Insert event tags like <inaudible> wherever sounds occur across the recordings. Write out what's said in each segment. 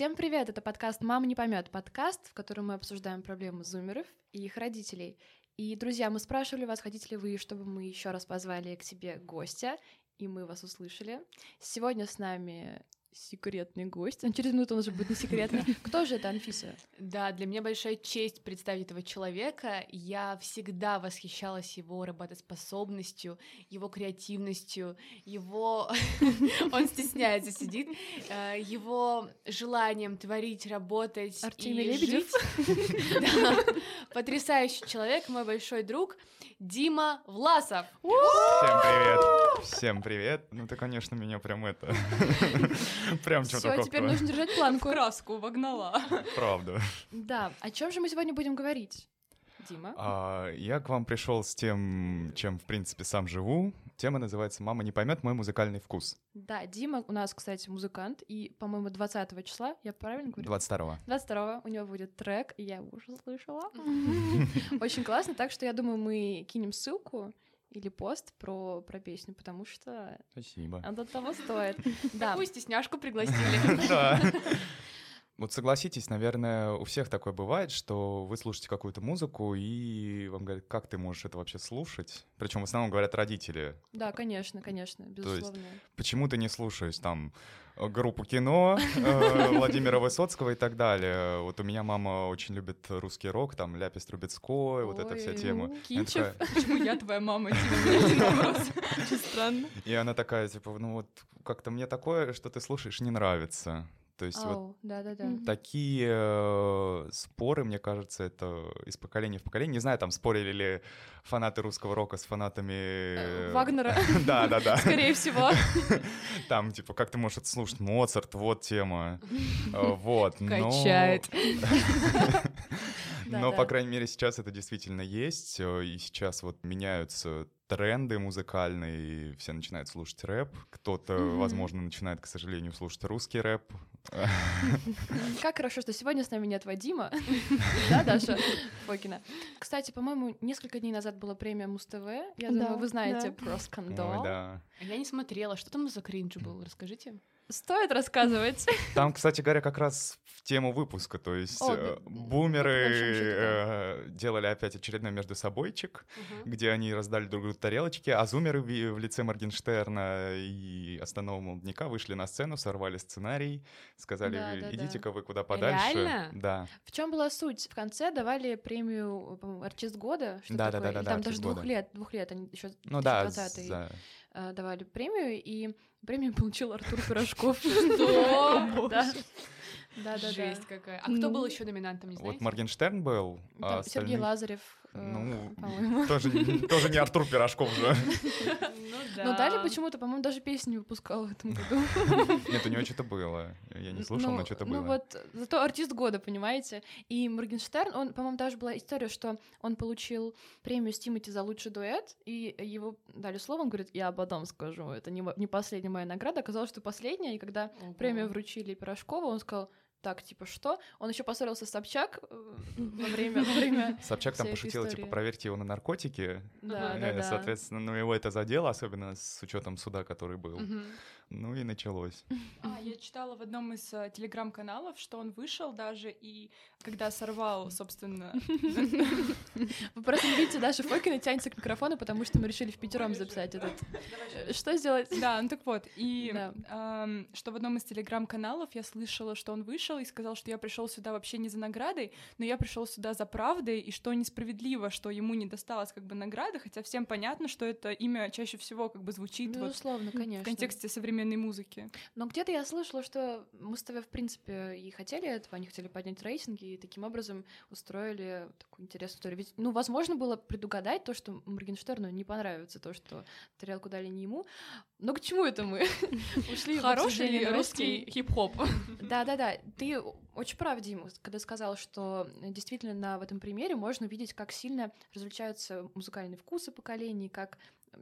Всем привет! Это подкаст «Мама не поймет», подкаст, в котором мы обсуждаем проблемы зумеров и их родителей. И, друзья, мы спрашивали вас, хотите ли вы, чтобы мы еще раз позвали к себе гостя, и мы вас услышали. Сегодня с нами секретный гость. А через минуту он уже будет не секретный. Кто же это, Анфиса? Да, для меня большая честь представить этого человека. Я всегда восхищалась его работоспособностью, его креативностью, его... <laughs> Он стесняется, сидит. Э, его желанием творить, работать Артемий Лебедев. <laughs> Потрясающий человек, мой большой друг Дима Власов. Всем привет! Всем привет! Ну ты, конечно, меня прям это... <laughs> Прям что-то Все, теперь нужно держать планку. Краску вогнала. Правда. Да. О чем же мы сегодня будем говорить? Дима? А, я к вам пришел с тем, чем, в принципе, сам живу. Тема называется «Мама не поймет мой музыкальный вкус». Да, Дима у нас, кстати, музыкант, и, по-моему, 20 числа, я правильно говорю? 22-го. 22-го у него будет трек, я его уже слышала. <laughs> Очень классно, так что я думаю, мы кинем ссылку, или пост про, про песню, потому что Спасибо. оно того стоит. Да. Такую стесняшку пригласили. <laughs> Да. Вот согласитесь, наверное, у всех такое бывает, что вы слушаете какую-то музыку, и вам говорят, как ты можешь это вообще слушать? Причем в основном говорят родители. Да, конечно, конечно, безусловно. То есть, почему ты не слушаешь там группу кино э, <laughs> Владимира Высоцкого и так далее? Вот у меня мама очень любит русский рок, там Ляпис Трубецкой, вот эта вся тема. Ну, Кинчев. Почему я твоя мама? <laughs> Очень странно. И она такая, типа, ну вот как-то мне такое, что ты слушаешь, не нравится. То есть Ау, вот да, да, да. такие э, споры, мне кажется, это из поколения в поколение. Не знаю, там спорили ли фанаты русского рока с фанатами... Э, Вагнера. Да, да, да. Скорее всего. <laughs> Там, типа, как ты можешь это слушать? Моцарт, вот тема. <laughs> Э, Вот, но... <laughs> Но, по крайней мере, сейчас это действительно есть, э, и сейчас вот меняются тренды музыкальные, и все начинают слушать рэп. Кто-то, возможно, начинает, к сожалению, слушать русский рэп. <laughs> Как хорошо, что сегодня с нами нет Вадима. <laughs> Да, Даша Фокина. Кстати, по-моему, несколько дней назад была премия Муз-ТВ. Я думаю, вы знаете про скандал. да. Я не смотрела. Что там за кринж был? Расскажите. Стоит рассказывать. <laughs> Там, кстати говоря, как раз в тему выпуска, то есть О, э, да. Бумеры э, делали опять очередной между собойчик, где они раздали друг другу тарелочки, а зумеры в, в лице Моргенштерна и основного молодняка вышли на сцену, сорвали сценарий, сказали, Да, да, да. идите-ка вы куда подальше. Реально? Да. В чем была суть? В конце давали премию по-моему, артист года, что Да, да, такое, да, да, или да, там даже двух года. лет, двух лет, они еще Ну да, 20 за- э, давали премию, и премию получил Артур <laughs> Пирожков. Что? Да. Да. Жесть какая. А кто Ну. был еще номинантом, не Вот знаете? Моргенштерн был, а Сергей остальные- Лазарев, Ну, по-моему. тоже, тоже не Артур Пирожков же. Ну да. Но Дали почему-то, по-моему, даже песню не выпускал в этом году. Нет, у него что-то было. Я не слушал, Ну, но что-то Ну было. вот, зато артист года, понимаете? И Моргенштерн, он, по-моему, даже была история, что он получил премию с Тимати за лучший дуэт, и его дали слово, он говорит, я потом скажу, это не, последняя моя награда. Оказалось, что последняя, и когда Ого. премию вручили Пирожкову, он сказал, так, типа, что? Он еще поссорился с Собчак э, во <laughs> время, во время <laughs> Собчак там пошутила, типа, проверьте его на наркотики. Да, Ага. да, Э, да. Соответственно, ну его это задело, особенно с учетом суда, который был. Ну и началось. <laughs> А, я читала в одном из э, телеграм-каналов, что он вышел даже и когда сорвал, собственно, <laughs> Вы просто не видите, Даша Фокина тянется к микрофону, потому что мы решили в пятером записать этот. Э, Что сделать? да, ну так вот, и что в одном из телеграм-каналов я слышала, что он вышел и сказал, что я пришел сюда вообще не за наградой, но я пришел сюда за правдой, и что несправедливо, что ему не досталась как бы награда, хотя всем понятно, что это имя чаще всего как бы звучит вот в контексте современной музыки. Но где-то я слышала, что Муз-ТВ, в принципе, и хотели этого, они хотели поднять рейтинги, и таким образом устроили такую интересную историю. Ведь, ну, возможно было предугадать то, что Моргенштерну не понравится то, что тарелку дали не ему. Но к чему это мы? <laughs> Ушли Хороший русский хип-хоп? <laughs> Да-да-да, ты очень прав, Дима, когда сказал, что действительно на, в этом примере можно увидеть, как сильно различаются музыкальные вкусы поколений, как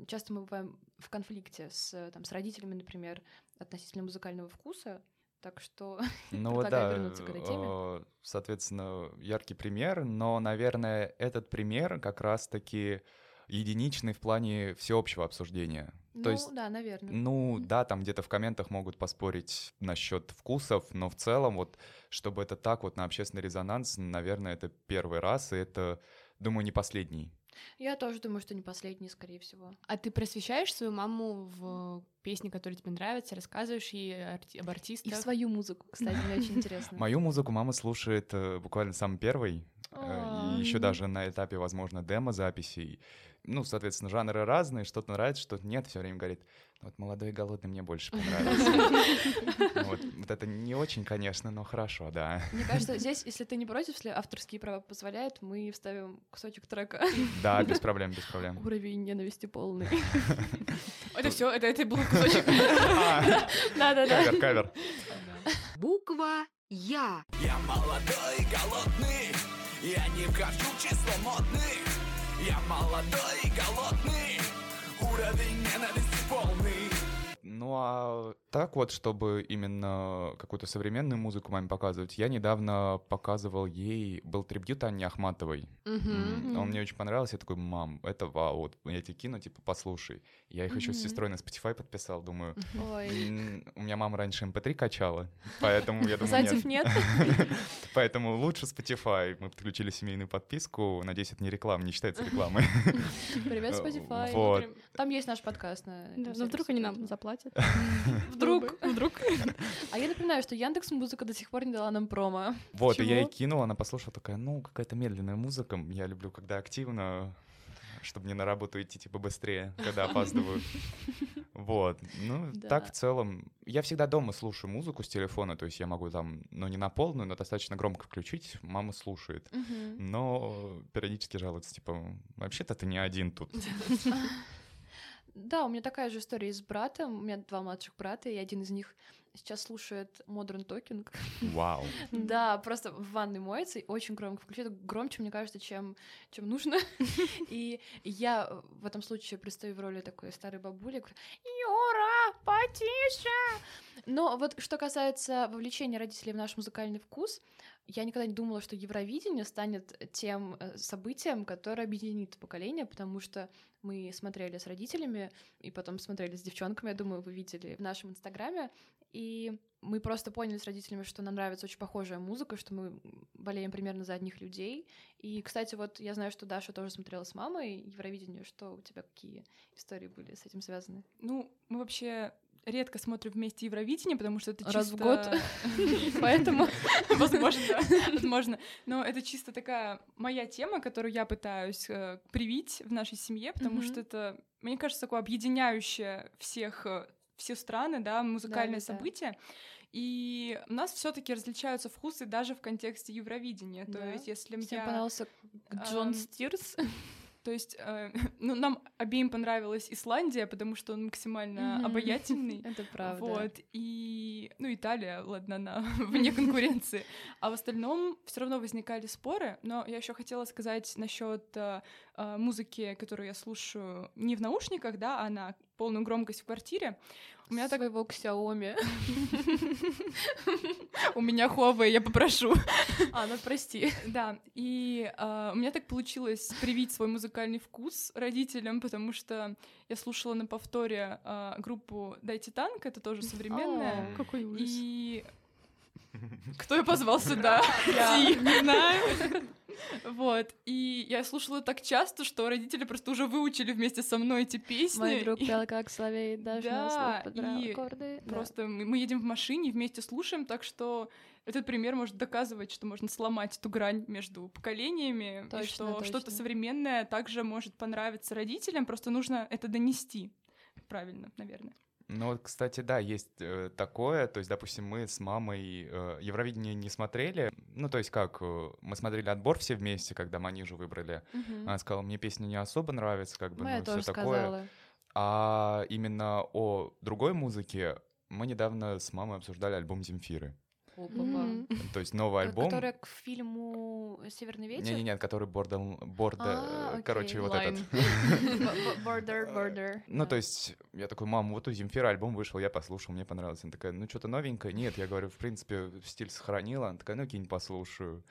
часто мы бываем в конфликте с, там, с родителями, например, относительно музыкального вкуса. Так что <laughs> Ну Предлагаю да, вернуться к этой теме. соответственно, яркий пример, но, наверное, этот пример как раз-таки единичный в плане всеобщего обсуждения. Ну, То есть, да, наверное. ну, да, там где-то в комментах могут поспорить насчет вкусов, но в целом вот, чтобы это так вот на общественный резонанс, наверное, это первый раз, и это, думаю, не последний. Я тоже думаю, что не последний, скорее всего. А ты просвещаешь свою маму в песни, которые тебе нравятся, рассказываешь ей арти- об И артистах? в свою музыку, кстати, мне очень <laughs> интересно. Мою музыку мама слушает э, буквально самый первый. И еще даже на этапе, возможно, демо-записей. Ну, соответственно, жанры разные, что-то нравится, что-то нет, все время говорит, «Ну вот молодой и голодный мне больше понравился. <laughs> Вот это не очень, конечно, но хорошо, да. Мне кажется, здесь, если ты не против, если авторские права позволяют, мы вставим кусочек трека. Да, без проблем, без проблем. Уровень ненависти полный. <laughs> Это все, это, это был кусочек. А, Да-да-да. Кавер, кавер. Буква Я. Я молодой и голодный Я не вхожу в число модных Я молодой и голодный. Уровень ненависти Ну а так вот, чтобы именно какую-то современную музыку маме показывать, я недавно показывал ей, был трибьют Анне Ахматовой. М, Он мне очень понравился, я такой, мам, это вау, вот я тебе кину, типа, послушай. Я их еще с сестрой на Spotify подписал, думаю, Ой. «М, у меня мама раньше MP3 качала, поэтому я думаю, нет. нет. <laughs> Поэтому лучше Spotify. Мы подключили семейную подписку, надеюсь, это не реклама, не считается рекламой. Привет, Spotify. Вот. Там есть наш подкаст но сервисе, вдруг они нам заплатят. <laughs> Вдруг, вдруг. <laughs> А я напоминаю, что Яндекс Музыка до сих пор не дала нам промо. Вот, и я ей Чего? кинул, она послушала, такая, ну, какая-то медленная музыка. Я люблю, когда активно, чтобы мне на работу идти, типа, быстрее, когда опаздываю. <laughs> Вот, ну, Да. так в целом. Я всегда дома слушаю музыку с телефона, то есть я могу там, ну, не на полную, но достаточно громко включить, мама слушает. Мгм. Но периодически жалуется, типа, вообще-то ты не один тут. Да, у меня такая же история и с братом. У меня два младших брата, и один из них сейчас слушает Modern Talking. Вау. <laughs> Да, просто в ванной моется и очень громко включает. Громче, мне кажется, чем, чем нужно. <laughs> И я в этом случае предстаю в роли такой старой бабули. Юра, потише! Но вот что касается вовлечения родителей в наш музыкальный вкус, я никогда не думала, что Евровидение станет тем э, событием, которое объединит поколение, потому что мы смотрели с родителями и потом смотрели с девчонками, я думаю, вы видели в нашем инстаграме, и мы просто поняли с родителями, что нам нравится очень похожая музыка, что мы болеем примерно за одних людей. И, кстати, вот я знаю, что Даша тоже смотрела с мамой Евровидение. Что у тебя какие истории были с этим связаны? Ну, мы вообще редко смотрим вместе Евровидение, потому что это чисто... Раз в год. <laughs> Поэтому <laughs> Возможно, да, возможно. Но это чисто такая моя тема, которую я пытаюсь э, привить в нашей семье, потому что это, мне кажется, такое объединяющее всех, э, все страны, да, музыкальное Да-да-да. событие. И у нас все-таки различаются вкусы даже в контексте Евровидения. То Да. есть, если всем я... понравился Джон Стирс. То есть, э, <laughs> ну, нам обеим понравилась Исландия, потому что он максимально Мгм. обаятельный. <laughs> Это правда. Вот, и, ну, Италия, ладно, она <laughs> вне конкуренции. А в остальном все равно возникали споры, но я еще хотела сказать насчет э, э, музыки, которую я слушаю не в наушниках, да, а на полную громкость в квартире. У меня так... Своего Xiaomi. <laughs> У меня Huawei, я попрошу. <laughs> А, ну прости. Да, и э, у меня так получилось привить свой музыкальный вкус родителям, потому что я слушала на повторе э, группу «Дайте танк», это тоже современная. Какой ужас. И кто я позвал сюда? Я не знаю. Вот. И я слушала так часто, что родители просто уже выучили вместе со мной эти песни. Мой друг И пел как соловей, <laughs> даже Да, и аккорды. Просто мы мы едем в машине, вместе слушаем, так что этот пример может доказывать, что можно сломать эту грань между поколениями, и Точно, что точно. что-то современное также может понравиться родителям, просто нужно это донести. Правильно, наверное. Ну вот, кстати, да, есть э, такое. То есть, допустим, мы с мамой э, Евровидение не смотрели. Ну, то есть как, э, мы смотрели отбор все вместе, когда Манижу выбрали. Мгм. Она сказала, мне песня не особо нравится, как бы, Моя ну, все тоже такое. сказала. А именно о другой музыке мы недавно с мамой обсуждали альбом Земфиры. То есть новый Ко- альбом. Которая к фильму «Северный ветер»? Не-не-не, который border, border, А, окей. короче, вот line. этот. Border, border. Ну, да. то есть, я такой, мам, вот у Земфира альбом вышел, я послушал, мне понравилось. Она такая, ну, что-то новенькое? Нет, я говорю, в принципе, стиль сохранила. Она такая, ну, кинь, послушаю.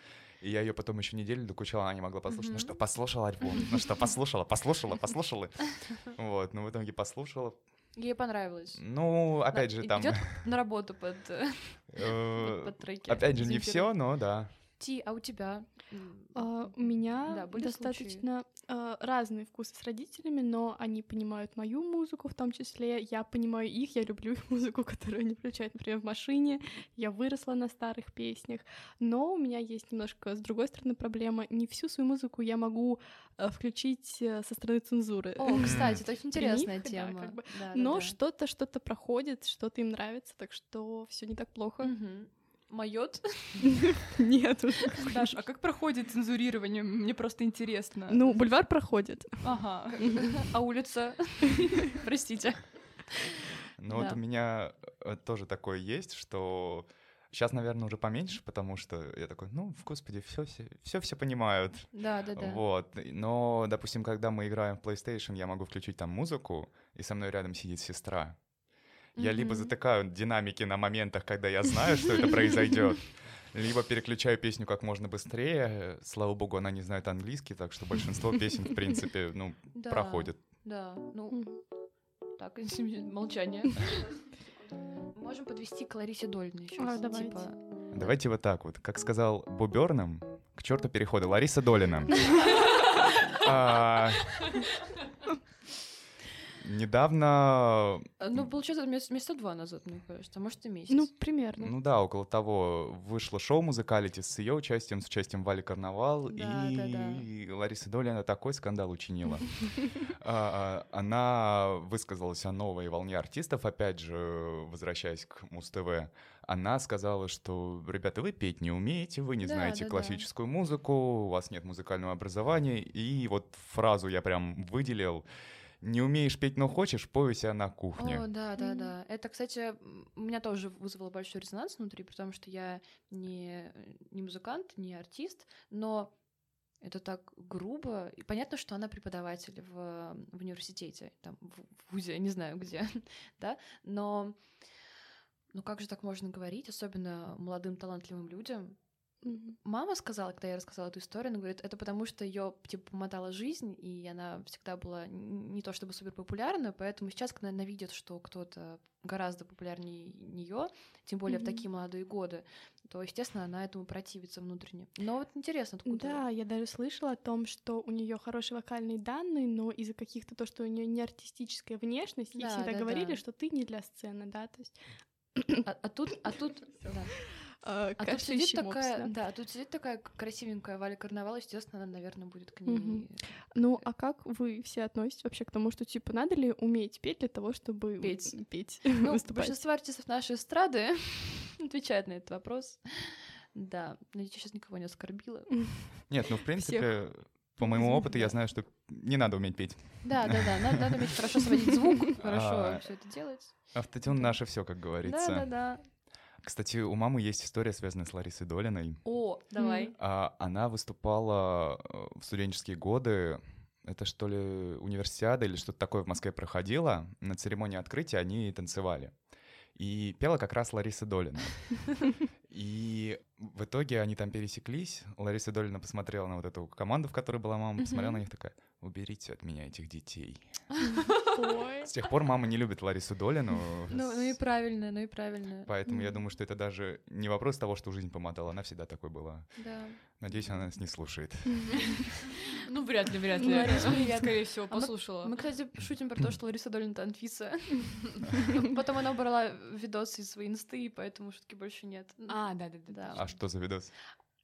И я ее потом еще неделю докучала, она не могла послушать. Ну Мгм. что, послушала альбом? Ну что, послушала, послушала, послушала. <laughs> Вот, ну в итоге послушала. Ей понравилось. Ну, опять же, там... Идет на работу под, <laughs> э, <laughs> под треки. Опять же, не все, но да. Ти, а у тебя? А, У меня Да, были достаточно а, разные вкусы с родителями, но они понимают мою музыку в том числе. Я понимаю их, я люблю их <laughs> музыку, которую они включают, например, в машине. Я выросла на старых песнях. Но у меня есть немножко с другой стороны проблема. Не всю свою музыку я могу э, включить э, со стороны цензуры. О, кстати, это <laughs> очень интересная них, да, тема. как бы. Да, да, Но да. что-то, что-то проходит, что-то им нравится, так что все не так плохо. Мгм. Майот? Нет. Даш, а как проходит цензурирование? Мне просто интересно. Ну, бульвар проходит. Ага. А улица? Простите. Ну вот у меня э, тоже такое есть, что сейчас, наверное, уже поменьше, потому что я такой, ну, господи, все все все понимают. Да, да, да. Вот. Но, допустим, когда мы играем в PlayStation, я могу включить там музыку, и со мной рядом сидит сестра. Я либо затыкаю динамики на моментах, когда я знаю, что это произойдет, <laughs> либо переключаю песню как можно быстрее. Слава богу, она не знает английский, так что большинство песен, в принципе, ну, Да, проходит. Да, ну, так, молчание. <laughs> Можем подвести к Ларисе Дольной еще. А, давайте. Типа, Давайте вот так вот. Как сказал Буберном, к черту переходы. Лариса Долина. <laughs> Недавно, э, ну, получается, меся- месяца два назад, мне кажется, а может и месяц. Ну, примерно. ну да, около того, вышло шоу «Музыкалити» с ее участием, с участием Вали Карнавал, Да, да, да. и Лариса Долина такой скандал учинила. <laughs> А, а, Она высказалась о новой волне артистов, опять же, возвращаясь к Муз-ТВ. Она сказала, что, ребята, вы петь не умеете, вы не Да, знаете да, да. классическую музыку, у вас нет музыкального образования. И вот фразу я прям выделил. Не умеешь петь, но хочешь, пой у себя на кухне. О, да, да, да. Это, кстати, у меня тоже вызвало большой резонанс внутри, потому что я не, не музыкант, не артист, но это так грубо. И понятно, что она преподаватель в, в университете, там, в, в ВУЗе, я не знаю где, <laughs> да, но ну как же так можно говорить, особенно молодым талантливым людям, Мама сказала, когда я рассказала эту историю, она говорит, это потому что ее типа помотала жизнь, и она всегда была не то чтобы супер популярна, поэтому сейчас, когда она видит, что кто-то гораздо популярнее нее, тем более в Мгм. такие молодые годы, то, естественно, она этому противится внутренне. Но вот интересно, откуда. Да, я даже слышала о том, что у нее хорошие вокальные данные, но из-за каких-то то, что у нее не артистическая внешность, ей Да, всегда да, говорили, да. что ты не для сцены, да, то есть А, а тут, а тут, <laughs> да. Э, А тут сидит мопс, такая, да. да, тут сидит такая красивенькая Валя Карнавал, естественно, она, наверное, будет к ней. Ну, а как вы все относитесь вообще к тому, что, типа, надо ли уметь петь для того, чтобы Петь. петь <laughs> Ну, выступать? большинство артистов нашей эстрады <laughs> отвечают на этот вопрос. Да, надеюсь, я сейчас никого не оскорбила. <laughs> Нет, ну в принципе, по моему опыту я знаю, что не надо уметь петь. Да, да, да, надо, надо уметь хорошо сводить звук, хорошо А. все это делать. Автотюн наше все, как Да, говорится. да, да. Кстати, у мамы есть история, связанная с Ларисой Долиной. О, давай. А, Она выступала э, в студенческие годы. Это что ли универсиада или что-то такое в Москве проходило. На церемонии открытия они танцевали. И пела как раз Лариса Долина. <laughs> И в итоге они там пересеклись. Лариса Долина посмотрела на вот эту команду, в которой была мама, посмотрела на них такая, уберите от меня этих детей. С тех пор мама не любит Ларису Долину. Ну, ну и правильно, ну и правильно. Поэтому я думаю, что это даже не вопрос того, что жизнь помотала. Она всегда такой была. Да. Надеюсь, она нас не слушает. <laughs> Ну, вряд ли, вряд Ну, ли. Ларис, привет. Скорее всего, А послушала. Мы, кстати, шутим про то, что Лариса Долина это Анфиса. <laughs> Потом она убрала видосы из своей инсты, и поэтому шутки больше нет. А, да, да, да. Да. А что за видос?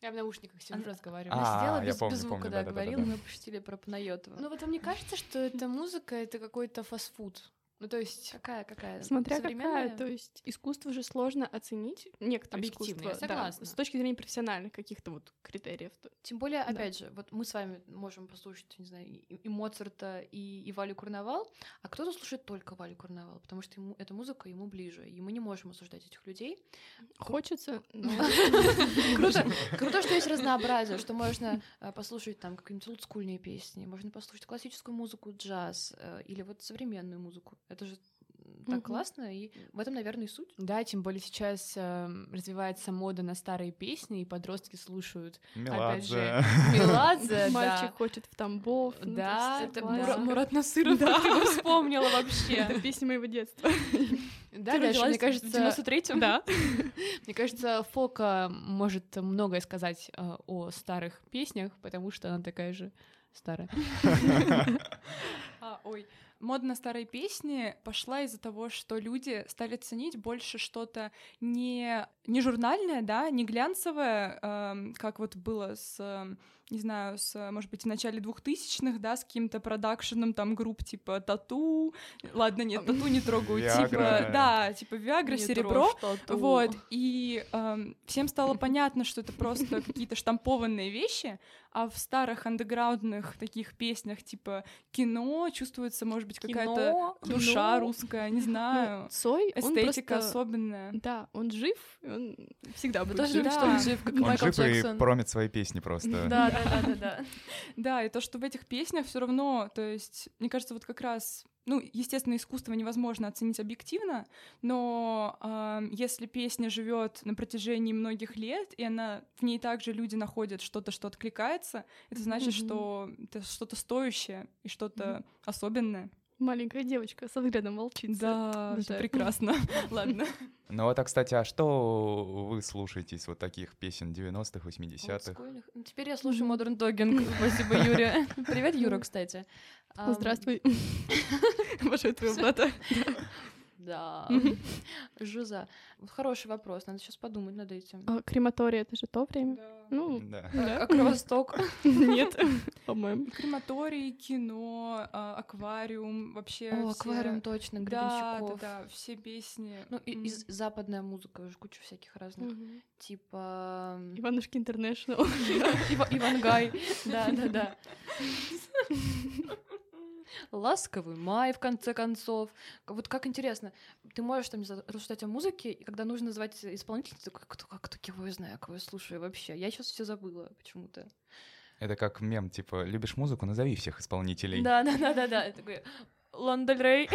Я в наушниках сижу, разговариваю. Она А, сидела я без, помню, без звука, помню, да, говорила, мы пошутили про Панайотова. Ну вот вам не кажется, что эта музыка это какой-то фастфуд? Ну то есть какая, какая? Смотря какая, то есть искусство же сложно оценить, некоторые Объективно, я искусства, да, согласна. с точки зрения профессиональных каких-то вот критериев. Тем более, Да. опять же, вот мы с вами можем послушать, не знаю, и, и Моцарта, и, и Валю Курнавал, а кто-то слушает только Валю Курнавал, потому что ему, эта музыка ему ближе, и мы не можем осуждать этих людей. Хочется, но <laughs> Круто, круто, что есть разнообразие, что можно э, послушать там какие-нибудь олдскульные песни, можно послушать классическую музыку, джаз э, или вот современную музыку. Это же так Мгм. классно, и в этом, наверное, и суть. Да, тем более сейчас эм, развивается мода на старые песни, и подростки слушают, опять же, Меладзе. Меладзе, <laughs> Мальчик да. хочет в Тамбов. ну, Да, это Мурат Насыров, ты <laughs> его вспомнила вообще. Это песни моего детства. Да, родилась мне кажется, в 93-м? Да. <laughs> Мне кажется, Фока может многое сказать э, о старых песнях, потому что она такая же старая. А, ой, мода на старые песни пошла из-за того, что люди стали ценить больше что-то не, не журнальное, да, не глянцевое, эм, как вот было с, эм, не знаю, с, э, может быть, в начале двухтысячных, да, с каким-то продакшеном там групп типа Тату, ладно, нет, Тату не трогаю, типа, Виагра. да, типа Виагра, Не Серебро, вот, и эм, всем стало понятно, что это просто какие-то штампованные вещи, а в старых андеграундных таких песнях, типа кино, чувствуется, может быть, какая-то душа русская, не Ну, знаю, Цой, он эстетика просто... особенная. Да, он жив, он всегда будет тоже что он жив, как Он Майкл жив и промит свои песни просто. Да, да, да, да, да. И то, что в этих песнях все равно, то есть, мне кажется, вот как раз, ну, естественно, искусство невозможно оценить объективно, но ам, если песня живет на протяжении многих лет, и она в ней также люди находят что-то, что откликается, это значит, что это что-то стоящее и что-то особенное. Маленькая девочка со взглядом волчицы. Да, это прекрасно. <laughs> Ладно. Ну вот, а, кстати, а что вы слушаете из вот таких песен 90-х, 80-х? Олдскульных. Ну, Теперь я слушаю. Modern Talking. <laughs> Спасибо, Юрия. Привет, Юра, кстати. Здравствуй. <laughs> Обожаю твоего брата. Да. <laughs> Жиза. Вот Хороший вопрос, надо сейчас подумать над этим. А, Крематорий — это же то время? Ну, Да. да. А Кровосток? <laughs> Нет, <laughs> по-моему. Крематорий, кино, а, аквариум, вообще О, аквариум точно, Да, да, Гребенщиков. да, все песни. Ну, и, западная музыка, уже куча всяких разных. Типа... Иванушки Интернешнл. Ива- Ивангай. Да, да, да. Ласковый май, в конце концов. Вот как интересно, ты можешь там рассуждать о музыке, и когда нужно назвать исполнителя, ты такой, кто, как, кого я знаю, кого я слушаю вообще. Я сейчас все забыла почему-то. Это как мем, типа, любишь музыку, назови всех исполнителей. Да, да, да, да, да. Я такой, Лана Дель Рей.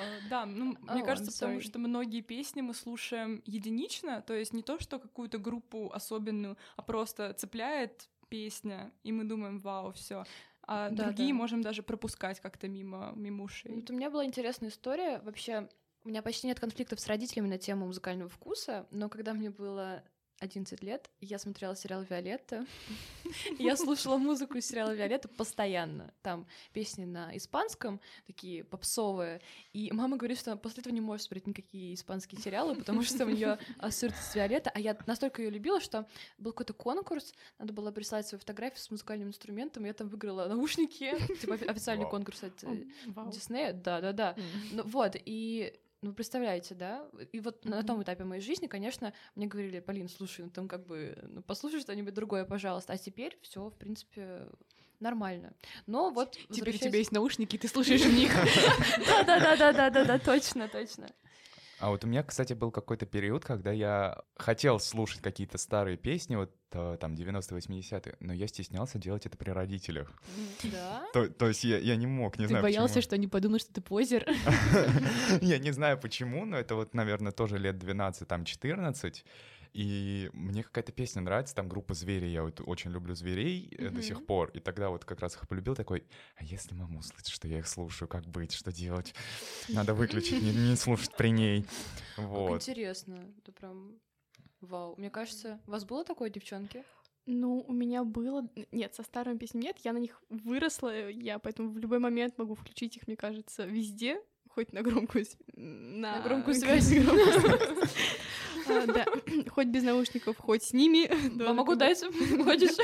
А, Да, ну, мне кажется, потому что многие песни мы слушаем единично, то есть не то, что какую-то группу особенную, а просто цепляет песня, и мы думаем, вау, все. А Да, другие да. можем даже пропускать как-то мимо, мимо ушей. Вот у меня была интересная история. Вообще, у меня почти нет конфликтов с родителями на тему музыкального вкуса, но когда мне было 11 лет, я смотрела сериал «Виолетта». <laughs> Я слушала музыку из сериала «Виолетта» постоянно. Там песни на испанском, такие попсовые. И мама говорит, что она после этого не может смотреть никакие испанские сериалы, потому что у нее <laughs> ассоциируется с «Виолетта». А я настолько ее любила, что был какой-то конкурс, надо было прислать свою фотографию с музыкальным инструментом, я там выиграла наушники. <laughs> Типа офи- официальный конкурс от э. Диснея. Да-да-да. Ну вот, и ну, представляете, да? И вот на Мгм. том этапе моей жизни, конечно, мне говорили, Полин, слушай, ну там как бы, ну послушай что-нибудь другое, пожалуйста. А теперь все, в принципе, нормально. Но вот... Теперь у тебя возвращаясь- есть наушники, и ты слушаешь в них. <laughs> Да-да-да-да-да-да, точно, точно. А вот у меня, кстати, был какой-то период, когда я хотел слушать какие-то старые песни, вот э, там 90-80-е, но я стеснялся делать это при родителях. Да? То, то есть я, я не мог, не Ты знаю боялся, почему. что они подумают, что ты позер. <laughs> Я не знаю почему, но это вот, наверное, тоже лет 12, там 14. И мне какая-то песня нравится, там группа «Звери», я вот очень люблю «Зверей» э, до сих пор. И тогда вот как раз их полюбил такой, а если мама услышит, что я их слушаю, как быть, что делать? Надо выключить, не, не слушать при ней. <laughs> Как Вот. интересно. Это прям... Вау. Мне кажется, у вас было такое, девчонки? Ну, у меня было... Нет, со старыми песнями нет, я на них выросла, я поэтому в любой момент могу включить их, мне кажется, везде, хоть на громкую... На, На громкую связь. <laughs> А, Да, <clears throat> хоть без наушников, хоть с ними. <laughs> Да, А дать? <laughs> Хочешь?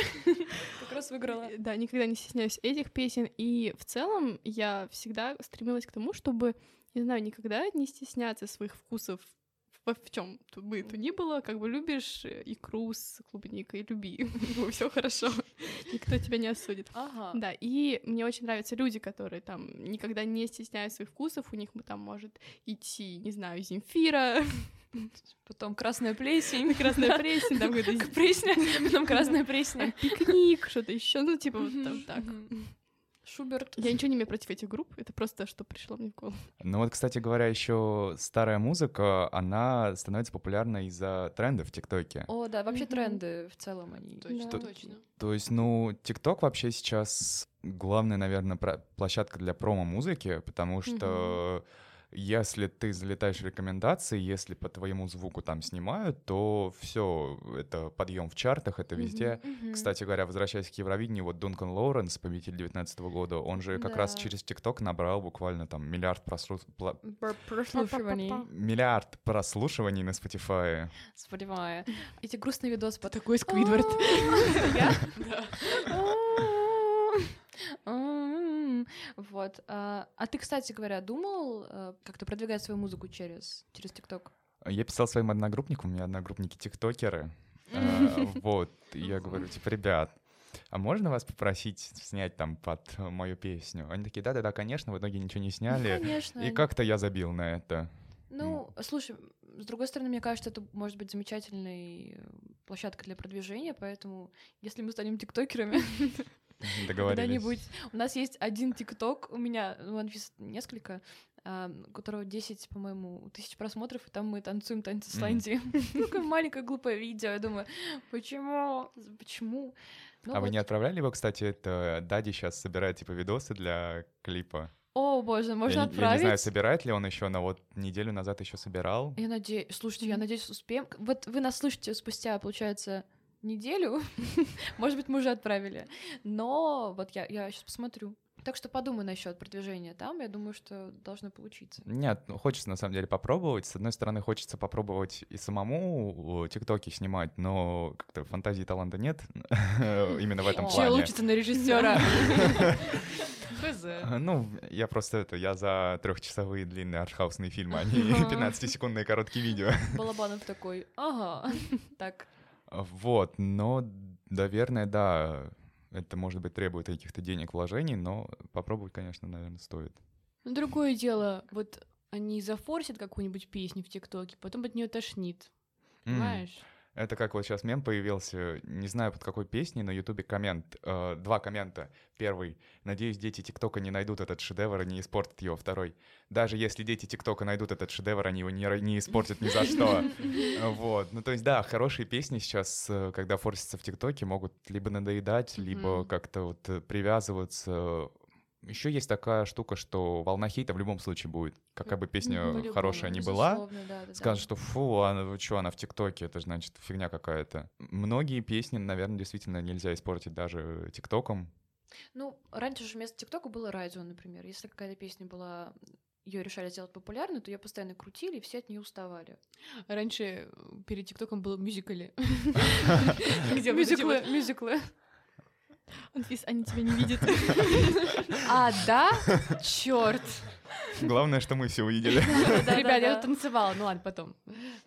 Как раз выиграла. Да, никогда не стесняюсь этих песен. И в целом я всегда стремилась к тому, чтобы, не знаю, никогда не стесняться своих вкусов во в чем бы то ни было, как бы любишь икру с клубникой, люби, все хорошо, <laughs> никто тебя не осудит. Ага. Да, и мне очень нравятся люди, которые там никогда не стесняют своих вкусов, у них там может идти, не знаю, Земфира, Потом красная плесень. <laughs> красная пресня, там <laughs> какой-то Пресня, потом красная пресня. пикник, что-то еще, ну типа вот там так. Шуберт. Я ничего не имею против этих групп, это просто что пришло мне в голову. Ну вот, кстати говоря, еще старая музыка, она становится популярной из-за трендов в ТикТоке. О, да, вообще Мгм. тренды в целом они. Точно, Да. точно. То есть, ну, ТикТок вообще сейчас главная, наверное, площадка для промо-музыки, потому что если ты залетаешь в рекомендации, если по твоему звуку там снимают, то все, это подъем в чартах, это везде. Мгм. Кстати говоря, возвращаясь к Евровидению, вот Дункан Лоуренс, победитель 19 года, он же как раз Да. через ТикТок набрал буквально там миллиард прослу- пла- Пр- Прослушиваний. миллиард прослушиваний на Spotify. Сподіваю. Эти грустные видосы по Такой Сквидвард. <laughs> Вот. А а ты, кстати говоря, думал э, как-то продвигать свою музыку через через ТикТок? Я писал своим одногруппникам, у меня одногруппники тиктокеры. Э, <laughs> Вот, я говорю, типа, ребят, а можно вас попросить снять там под мою песню? Они такие, да-да-да, конечно, в итоге ничего не Ну, сняли. Конечно. И как-то я забил на это. Ну, слушай, с другой стороны, мне кажется, это может быть замечательной э, площадкой для продвижения, поэтому если мы станем тиктокерами, <laughs> <laughs> Договорились. когда-нибудь... У нас есть один тикток, у меня, ну, One Piece несколько, у которого 10, по-моему, тысяч просмотров, и там мы танцуем танцы. Ланди. <laughs> Такое маленькое глупое видео, я думаю, почему? Почему? Ну А вы не отправляли его, кстати, это Дади сейчас собирает типа видосы для клипа. О, боже, можно я, я отправить? не знаю, собирает ли он еще, но вот неделю назад еще собирал. Я надеюсь, слушайте, я надеюсь, успеем. Вот вы нас слышите спустя, получается, неделю. <laughs> Может быть, мы уже отправили. Но вот я, я сейчас посмотрю. Так что подумай насчет продвижения там. Я думаю, что должно получиться. Нет, ну, хочется на самом деле попробовать. С одной стороны, хочется попробовать и самому э, тиктоки снимать, но как-то фантазии и таланта нет <laughs> именно в этом плане. учится на режиссера. Э, Ну, я просто это, я за трехчасовые длинные артхаусные фильмы, а не Ага. 15-секундные короткие видео. Балабанов такой, ага, <laughs> так. Вот, но, наверное, да, это, может быть, требует каких-то денег, вложений, но попробовать, конечно, наверное, стоит. Ну, другое дело, вот они зафорсят какую-нибудь песню в ТикТоке, потом от нее тошнит. Понимаешь? Это как вот сейчас мем появился, не знаю под какой песней, на Ютубе коммент, э, два коммента. Первый, надеюсь, дети ТикТока не найдут этот шедевр и не испортят его. Второй, даже если дети ТикТока найдут этот шедевр, они его не, не испортят ни за что. <laughs> Вот, ну то есть да, хорошие песни сейчас, э, когда форсятся в ТикТоке, могут либо надоедать, либо как-то вот э, привязываться. Еще есть такая штука, что волна хейта в любом случае будет. Какая бы песня По-любому, хорошая ни была, да, да, да. скажут, что фу, она, что, она в ТикТоке, это значит фигня какая-то. Многие песни, наверное, действительно нельзя испортить даже ТикТоком. Ну, раньше же вместо ТикТока было радио, например. Если какая-то песня была ее решали сделать популярной, то ее постоянно крутили, и все от нее уставали. Раньше э, перед ТикТоком был мюзикли. Мюзиклы. <laughs> Анфис, они тебя не видят. <laughs> А, да? Черт. Главное, что мы все увидели. Ребят, я танцевала. Ну ладно, потом.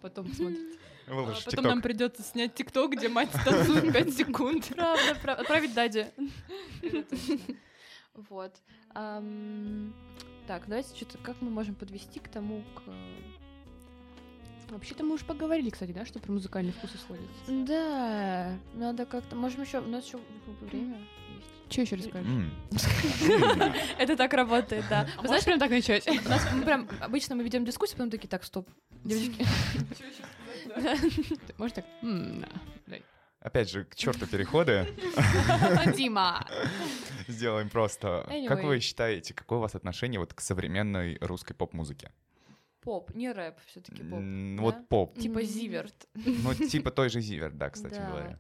Потом посмотрите. <laughs> Выложишь Потом нам придется снять ТикТок, где мать танцует <laughs> 5 секунд. Правда, правда. Отправить Даде. Вот. Так, давайте что-то, как мы можем подвести к тому, к... Вообще-то мы уже поговорили, кстати, да, что про музыкальные вкусы сходятся. Да, надо как-то, можем еще, у нас еще время есть. Что еще расскажешь? <laughs> Это так работает, да. А Знаешь, прям так начать? У нас мы прям обычно мы ведем дискуссию, потом такие, так, стоп, девочки. <laughs> Можешь так? Опять же, к черту переходы. <laughs> Дима! Сделаем просто. Как вы считаете, какое у вас отношение вот к современной русской поп-музыке? Поп, не рэп, все-таки поп. Да? Вот поп. Типа. Зиверт. Ну, типа той же Зивер, да, кстати говоря.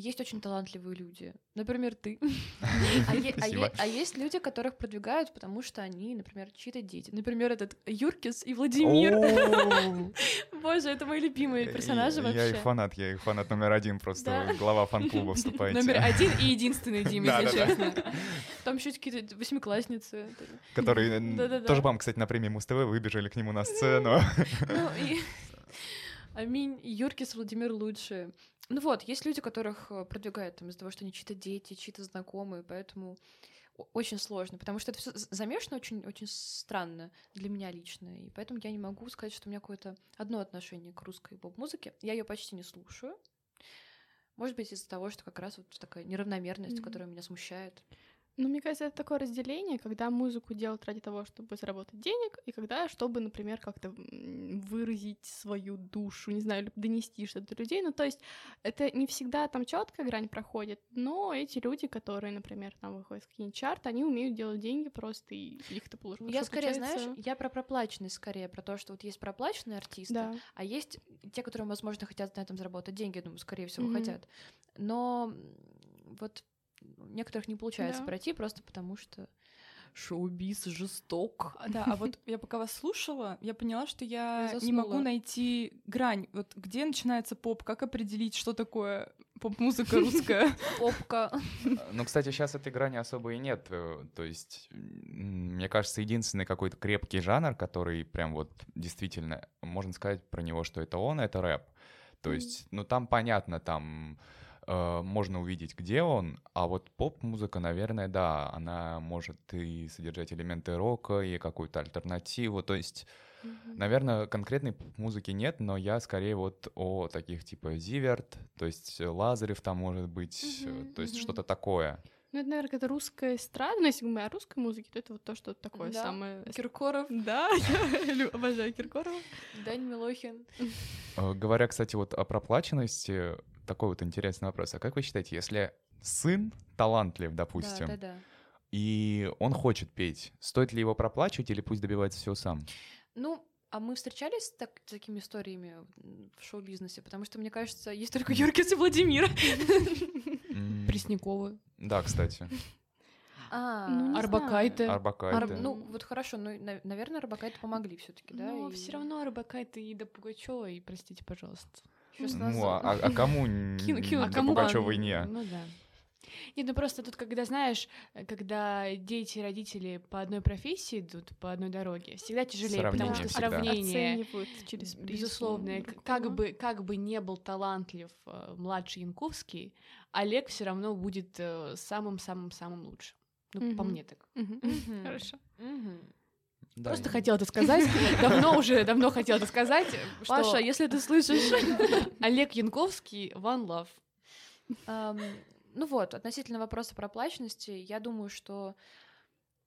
Есть очень талантливые люди. Например, ты. <laughs> А, а а есть люди, которых продвигают, потому что они, например, чьи-то дети. Например, этот Юркис и Владимир. <laughs> Боже, это мои любимые персонажи Я их вообще. фанат, я их фанат номер один, просто глава фан-клуба <laughs> вступаете. Номер один и единственный, Дим, если честно. Там еще какие-то восьмиклассницы. Которые тоже, по кстати, на премии Муз-ТВ выбежали к нему на сцену. Аминь, Юркис, Владимир лучшие. Ну вот, есть люди, которых э, продвигают там из-за того, что они чьи-то дети, чьи-то знакомые, поэтому очень сложно, потому что это все замешано очень, очень странно для меня лично, и поэтому я не могу сказать, что у меня какое-то одно отношение к русской поп-музыке. Я ее почти не слушаю. Может быть, из-за того, что как раз вот такая неравномерность, Мгм. которая меня смущает. Ну, мне кажется, это такое разделение, когда музыку делают ради того, чтобы заработать денег, и когда, чтобы, например, как-то выразить свою душу, не знаю, донести что-то до людей. Ну, то есть это не всегда там четкая грань проходит, но эти люди, которые, например, там выходят в какие-нибудь чарты, они умеют делать деньги просто, и это получ- Я скорее, получается. знаешь, я про проплаченность скорее, про то, что вот есть проплаченные артисты, Да. а есть те, которые, возможно, хотят на этом заработать деньги, я думаю, скорее всего, Мгм. хотят. Но вот некоторых не получается Да. пройти просто потому, что шоу-биз жесток. А, Да, а вот я пока вас слушала, я поняла, что я Я не могу найти грань. Вот где начинается поп? Как определить, что такое поп-музыка русская? <laughs> Попка. Ну, кстати, сейчас этой грани особо и нет. э, То есть, мне кажется, единственный какой-то крепкий жанр, который прям вот действительно, можно сказать про него, что это он, это рэп. То есть, ну, там понятно, там э, можно увидеть, где он, а вот поп-музыка, наверное, да, она может и содержать элементы рока, и какую-то альтернативу, то есть, наверное, конкретной музыки нет, но я скорее вот о таких типа Зиверт, то есть Лазарев там может быть, Мгм, то есть мгм. что-то такое. Ну, это, наверное, какая-то русская эстрада, но если мы о русской музыке, то это вот то, что такое Да. самое... Киркоров, Да, <laughs> я обожаю Киркорова. Дань Милохин. Э, Говоря, кстати, вот о проплаченности, такой вот интересный вопрос. А как вы считаете, если сын талантлив, допустим, Да, да, да. и он хочет петь, стоит ли его проплачивать или пусть добивается всего сам? Ну, а мы встречались с так- такими историями в шоу-бизнесе? Потому что, мне кажется, есть только Юркис и Владимир. Преснякова, Да, кстати. А, Ну, не Арбакайте. Ар-. Ну, вот хорошо, ну, на- наверное, Арбакайте помогли все таки да? Но и все равно Арбакайте и до Пугачева, и простите, пожалуйста. Ну, а, а- а кому а кому- Пугачёва и не? Ну да. Нет, ну просто тут, когда, знаешь, э, когда дети и родители по одной профессии идут, по одной дороге, всегда тяжелее, потому Сравнение что всегда. сравнение, через призму безусловно, как бы, как бы не был талантлив э, младший Янковский, Олег все равно будет э, самым-самым-самым лучшим. Ну, по Мгм. мне так. Хорошо. Мгм. Да, Просто и- хотела это сказать, <laughs> давно уже, давно хотела это сказать, что Паша, если ты слышишь... <laughs> Олег Янковский, One Love. Ну вот, относительно вопроса проплаченности, я думаю, что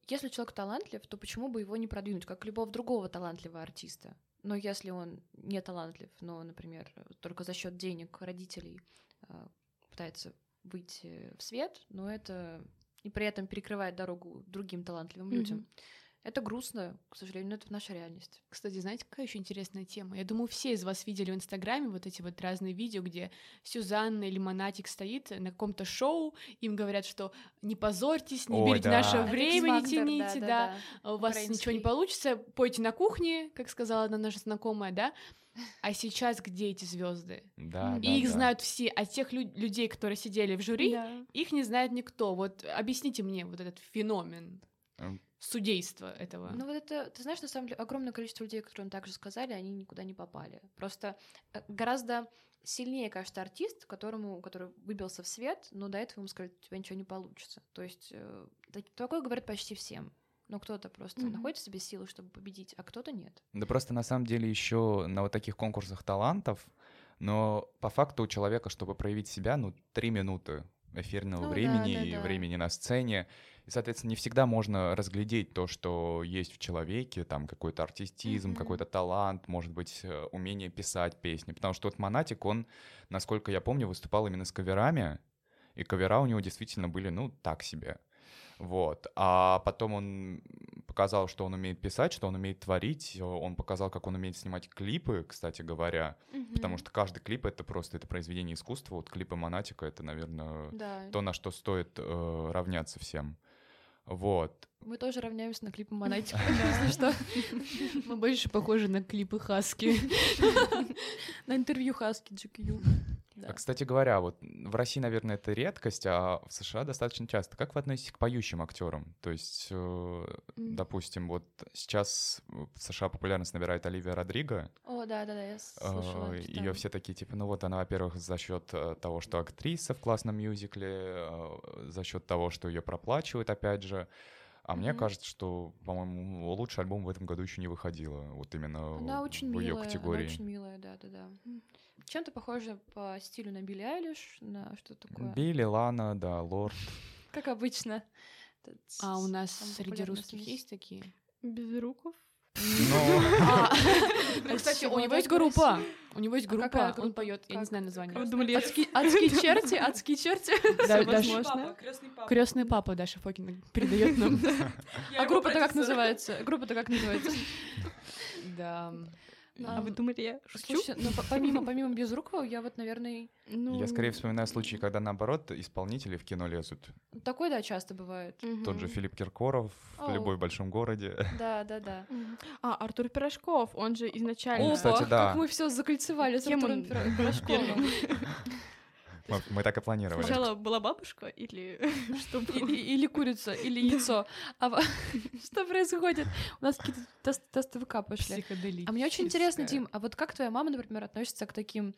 если человек талантлив, то почему бы его не продвинуть, как любого другого талантливого артиста? Но если он не талантлив, но, например, только за счет денег родителей а, пытается выйти в свет, но это и при этом перекрывает дорогу другим талантливым Мгм. людям. Это грустно, к сожалению, но это наша реальность. Кстати, знаете, какая еще интересная тема? Я думаю, все из вас видели в Инстаграме вот эти вот разные видео, где Сюзанна или Монатик стоит на каком-то шоу, им говорят, что не позорьтесь, не Ой, берите да. наше время, не тяните, да, у вас Украинский. ничего не получится, пойте на кухне, как сказала одна наша знакомая, да? А сейчас где эти звезды? Да, И да, их да. знают все, а тех лю- людей, которые сидели в жюри, Да. их не знает никто. Вот объясните мне вот этот феномен Судейства этого. Ну вот это, ты знаешь, на самом деле, огромное количество людей, которые также сказали, они никуда не попали. Просто э, гораздо сильнее, кажется, артист, которому, который выбился в свет, но до этого ему сказали, у тебя ничего не получится. То есть э, так- такое говорят почти всем. Но кто-то просто Мгм. находит в себе силы, чтобы победить, а кто-то нет. Да просто на самом деле еще на вот таких конкурсах талантов, но по факту у человека, чтобы проявить себя, ну, три минуты эфирного Ну да, времени да, и да. времени на сцене. И, соответственно, не всегда можно разглядеть то, что есть в человеке, там какой-то артистизм, Мгм. какой-то талант, может быть, э, умение писать песни. Потому что вот Монатик, он, насколько я помню, выступал именно с каверами, и кавера у него действительно были, ну, так себе. Вот. А потом он показал, что он умеет писать, что он умеет творить. Он показал, как он умеет снимать клипы, кстати говоря. Потому что каждый клип — это просто это произведение искусства. Вот клипы Монатика — это, наверное, Да, то, на что стоит э, равняться всем. Вот. мы тоже равняемся на клипы <laughs> Монатика, если что. Мы больше похожи на клипы Хаски. <laughs> На интервью Хаски GQ. Да. А, кстати говоря, вот в России, наверное, это редкость, а в США достаточно часто. Как вы относитесь к поющим актерам? То есть, э, М. допустим, вот сейчас в США популярность набирает Оливия Родриго. О, да-да-да, я слышала. Ее читала. все такие, типа, ну вот она, во-первых, за счет того, что актриса в классном мюзикле, э, за счет того, что ее проплачивают, опять же. А мне Мгм. кажется, что, по-моему, лучший альбом в этом году еще не выходила. Вот именно Она очень в ее милая, категории. она очень милая, да-да-да. Чем-то похоже по стилю на Билли Айлиш, на что такое. Билли, Лана, да, Лорд. Как обычно. А у нас среди русских есть такие? Безруков. <laughs> Ну, А, Это Кстати, у него есть группа. У него есть А группа, он поет. Я не знаю название. Адские, <laughs> черти, адские черти. <laughs> Да, возможно. крестный папа. Даша Фокина передает нам. А группа-то как называется? Группа-то как называется? Да. А вы думали, я шучу? Слушайте, ну по- помимо, помимо Безрукова, я вот, наверное, Ну, я скорее вспоминаю случаи, когда наоборот исполнители в кино лезут. такой, да, часто бывает. Тот же. Филипп Киркоров в Оу. любой большом городе. <laughs> Да, да, да. А, Артур Пирожков, он же изначально... О, кстати, да. как мы все закольцевали с Артуром Пирожковым. <laughs> Мы, мы так и планировали. Сначала была бабушка или <laughs> что Или курица, или яйцо. А <laughs> что происходит? У нас какие-то тест- тесты ВК пошли. А мне очень интересно, Дим, а вот как твоя мама, например, относится к таким,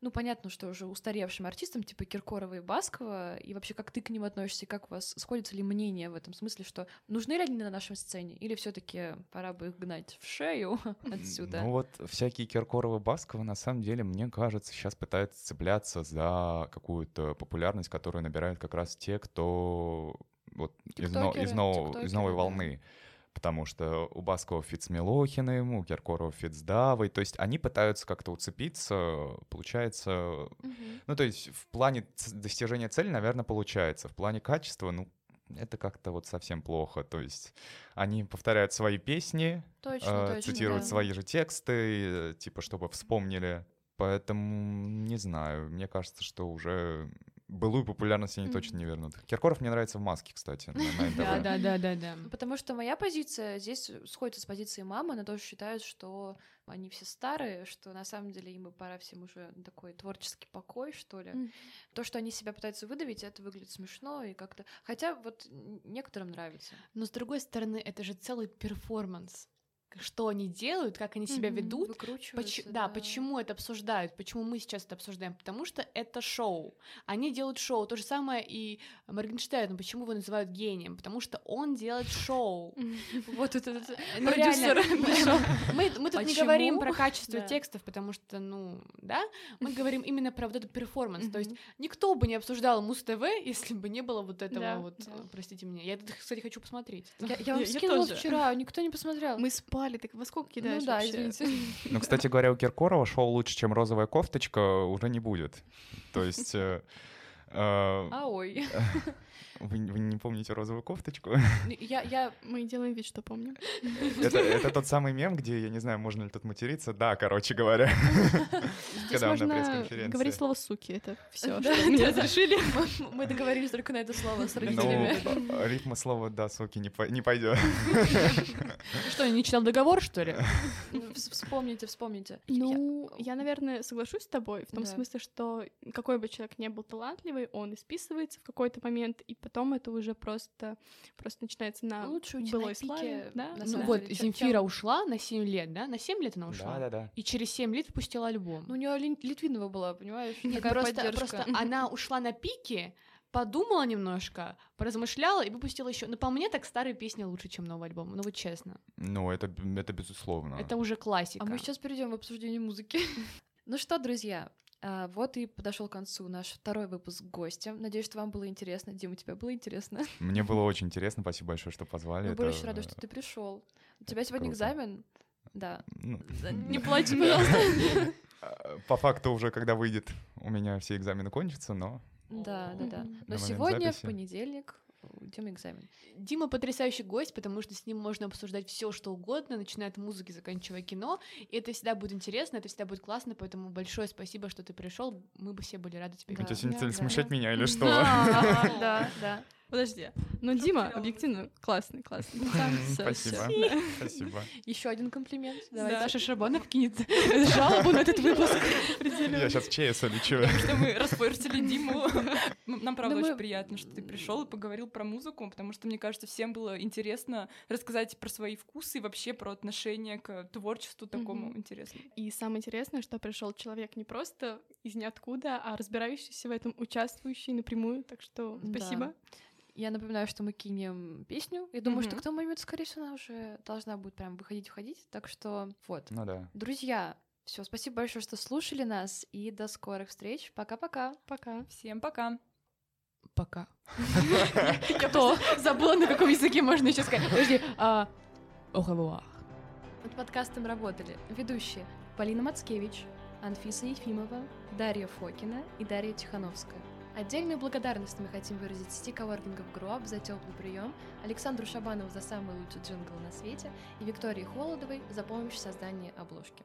ну, понятно, что уже устаревшим артистам, типа Киркорова и Баскова, и вообще как ты к ним относишься, и как у вас сходятся ли мнения в этом смысле, что нужны ли они на нашей сцене, или все таки пора бы их гнать в шею <laughs> отсюда? Ну вот всякие Киркоровы Басковы, на самом деле, мне кажется, сейчас пытаются цепляться за какую-то популярность, которую набирают как раз те, кто вот из, но- из, нового- из новой да. Потому что у Баскова Милохиным, у Киркорова feat с Давой. То есть они пытаются как-то уцепиться, получается... Мгм. Ну, то есть в плане достижения цели, наверное, получается. В плане качества, ну, это как-то вот совсем плохо. То есть они повторяют свои песни, Точно, э, точно, цитируют да. свои же тексты, э, типа, чтобы вспомнили. Поэтому, не знаю, мне кажется, что уже былую популярность они точно не вернут. Киркоров мне нравится в маске, кстати. Да, да, да, да, да. Ну, Потому что моя позиция здесь сходится с позицией мамы, она тоже считает, что они все старые, что на самом деле им бы пора всем уже такой творческий покой, что ли. То, что они себя пытаются выдавить, это выглядит смешно и как-то... Хотя вот некоторым нравится. Но с другой стороны, это же целый перформанс. Что они делают, как они себя ведут, Поч- да, почему это обсуждают, почему мы сейчас это обсуждаем? Потому что это шоу. Они делают шоу. То же самое и Моргенштерн. Почему его называют гением? Потому что он делает шоу. <laughs> Вот этот Ну, продюсер. <laughs> Мы, мы тут не говорим про качество Да. текстов, потому что, ну, да, мы <laughs> говорим именно про вот этот перформанс. То есть никто бы не обсуждал Муз-ТВ, если бы не было вот этого Да, вот, да. э, простите меня. Я это, кстати, хочу посмотреть. Я, вам скинула вчера, никто не посмотрел. Мы спали, так во сколько кидаешь ну да, вообще? извините. <laughs> Ну, кстати говоря, у Киркорова шоу «Лучше, чем розовая кофточка» уже не будет. То есть... э, э, А ой. <laughs> Вы, вы не помните розовую кофточку? Ну, Я, я... Мы делаем вид, что помним. это, это тот самый мем, где, я не знаю, можно ли тут материться. Да, короче говоря. Здесь Когда на можно пресс-конференции. говорить слово «суки», это все, Да, что мне да. разрешили. Мы, мы договорились только на это слово с Ну, родителями. э, рифма слова «да, суки» не, по- не пойдет. Что, не читал договор, что ли? Ну, вс- Вспомните, вспомните. Ну, я, наверное, соглашусь с тобой в том смысле, что какой бы человек не был талантливый, он и списывается в какой-то момент, и потом это уже просто, просто начинается на Лучше уйти былой на пике, славе, да? на Ну вот, деле, Земфира чем- ушла на 7 лет, да? На 7 лет она ушла. Да-да-да. И через 7 лет выпустила альбом. Ну, у нее Литвинова была, понимаешь? Нет, Такая просто, поддержка. просто <laughs> она ушла на пике, подумала немножко, поразмышляла и выпустила еще. Ну, по мне, так старые песни лучше, чем новый альбом. Ну, вот честно. Ну, это, это безусловно. Это уже классика. А мы сейчас перейдем в обсуждение музыки. <laughs> ну что, друзья, вот и подошел к концу наш второй выпуск с гостем. Надеюсь, что вам было интересно. Дима, тебе было интересно? <laughs> Мне было очень интересно, спасибо большое, что позвали. Мы Это, были очень рады, что ты пришел. У тебя сегодня круто. экзамен? Да. ну, Да, Не плачь, <laughs> пожалуйста. а, По факту уже, когда выйдет, у меня все экзамены кончатся, но Да, да, да. Но сегодня, в понедельник, у Димы экзамен. Дима потрясающий гость, потому что с ним можно обсуждать все, что угодно, начиная от музыки, заканчивая кино. И это всегда будет интересно, это всегда будет классно, поэтому большое спасибо, что ты пришел. Мы бы все были рады тебе. у тебя Да, сегодня да, цель да. смущать меня или что? Да, <laughs> да, да. Подожди. Ну, Дима, объективно, классный, классный. <laughs> Спасибо. Спасибо. Еще один комплимент. Давай, Давайте. Саша Шабанов кинет <laughs> жалобу на этот выпуск. Я сейчас ЧС улечу. что мы распортили Диму. <laughs> Нам, правда, Ну, очень приятно, что ты пришел и поговорил про музыку, потому что, мне кажется, всем было интересно рассказать про свои вкусы и вообще про отношение к творчеству такому интересному. И самое интересное, что пришел человек не просто из ниоткуда, а разбирающийся в этом, участвующий напрямую. Так что Да. спасибо. Я напоминаю, что мы кинем песню. Я думаю, что к тому моменту, скорее всего, она уже должна будет прям выходить-входить. Так что вот. Ну да. Друзья, все, спасибо большое, что слушали нас, и до скорых встреч. Пока-пока. Пока. Всем пока! Пока. <laughs> Кто? Забыла, на каком языке можно еще сказать. Подожди. а, revoir. Над подкастом работали ведущие Полина Мацкевич, Анфиса Ефимова, Дарья Фокина и Дарья Тихановская. Отдельную благодарность мы хотим выразить сети коворкингов Груап за теплый прием, Александру Шабанову за самый лучший джингл на свете и Виктории Холодовой за помощь в создании обложки.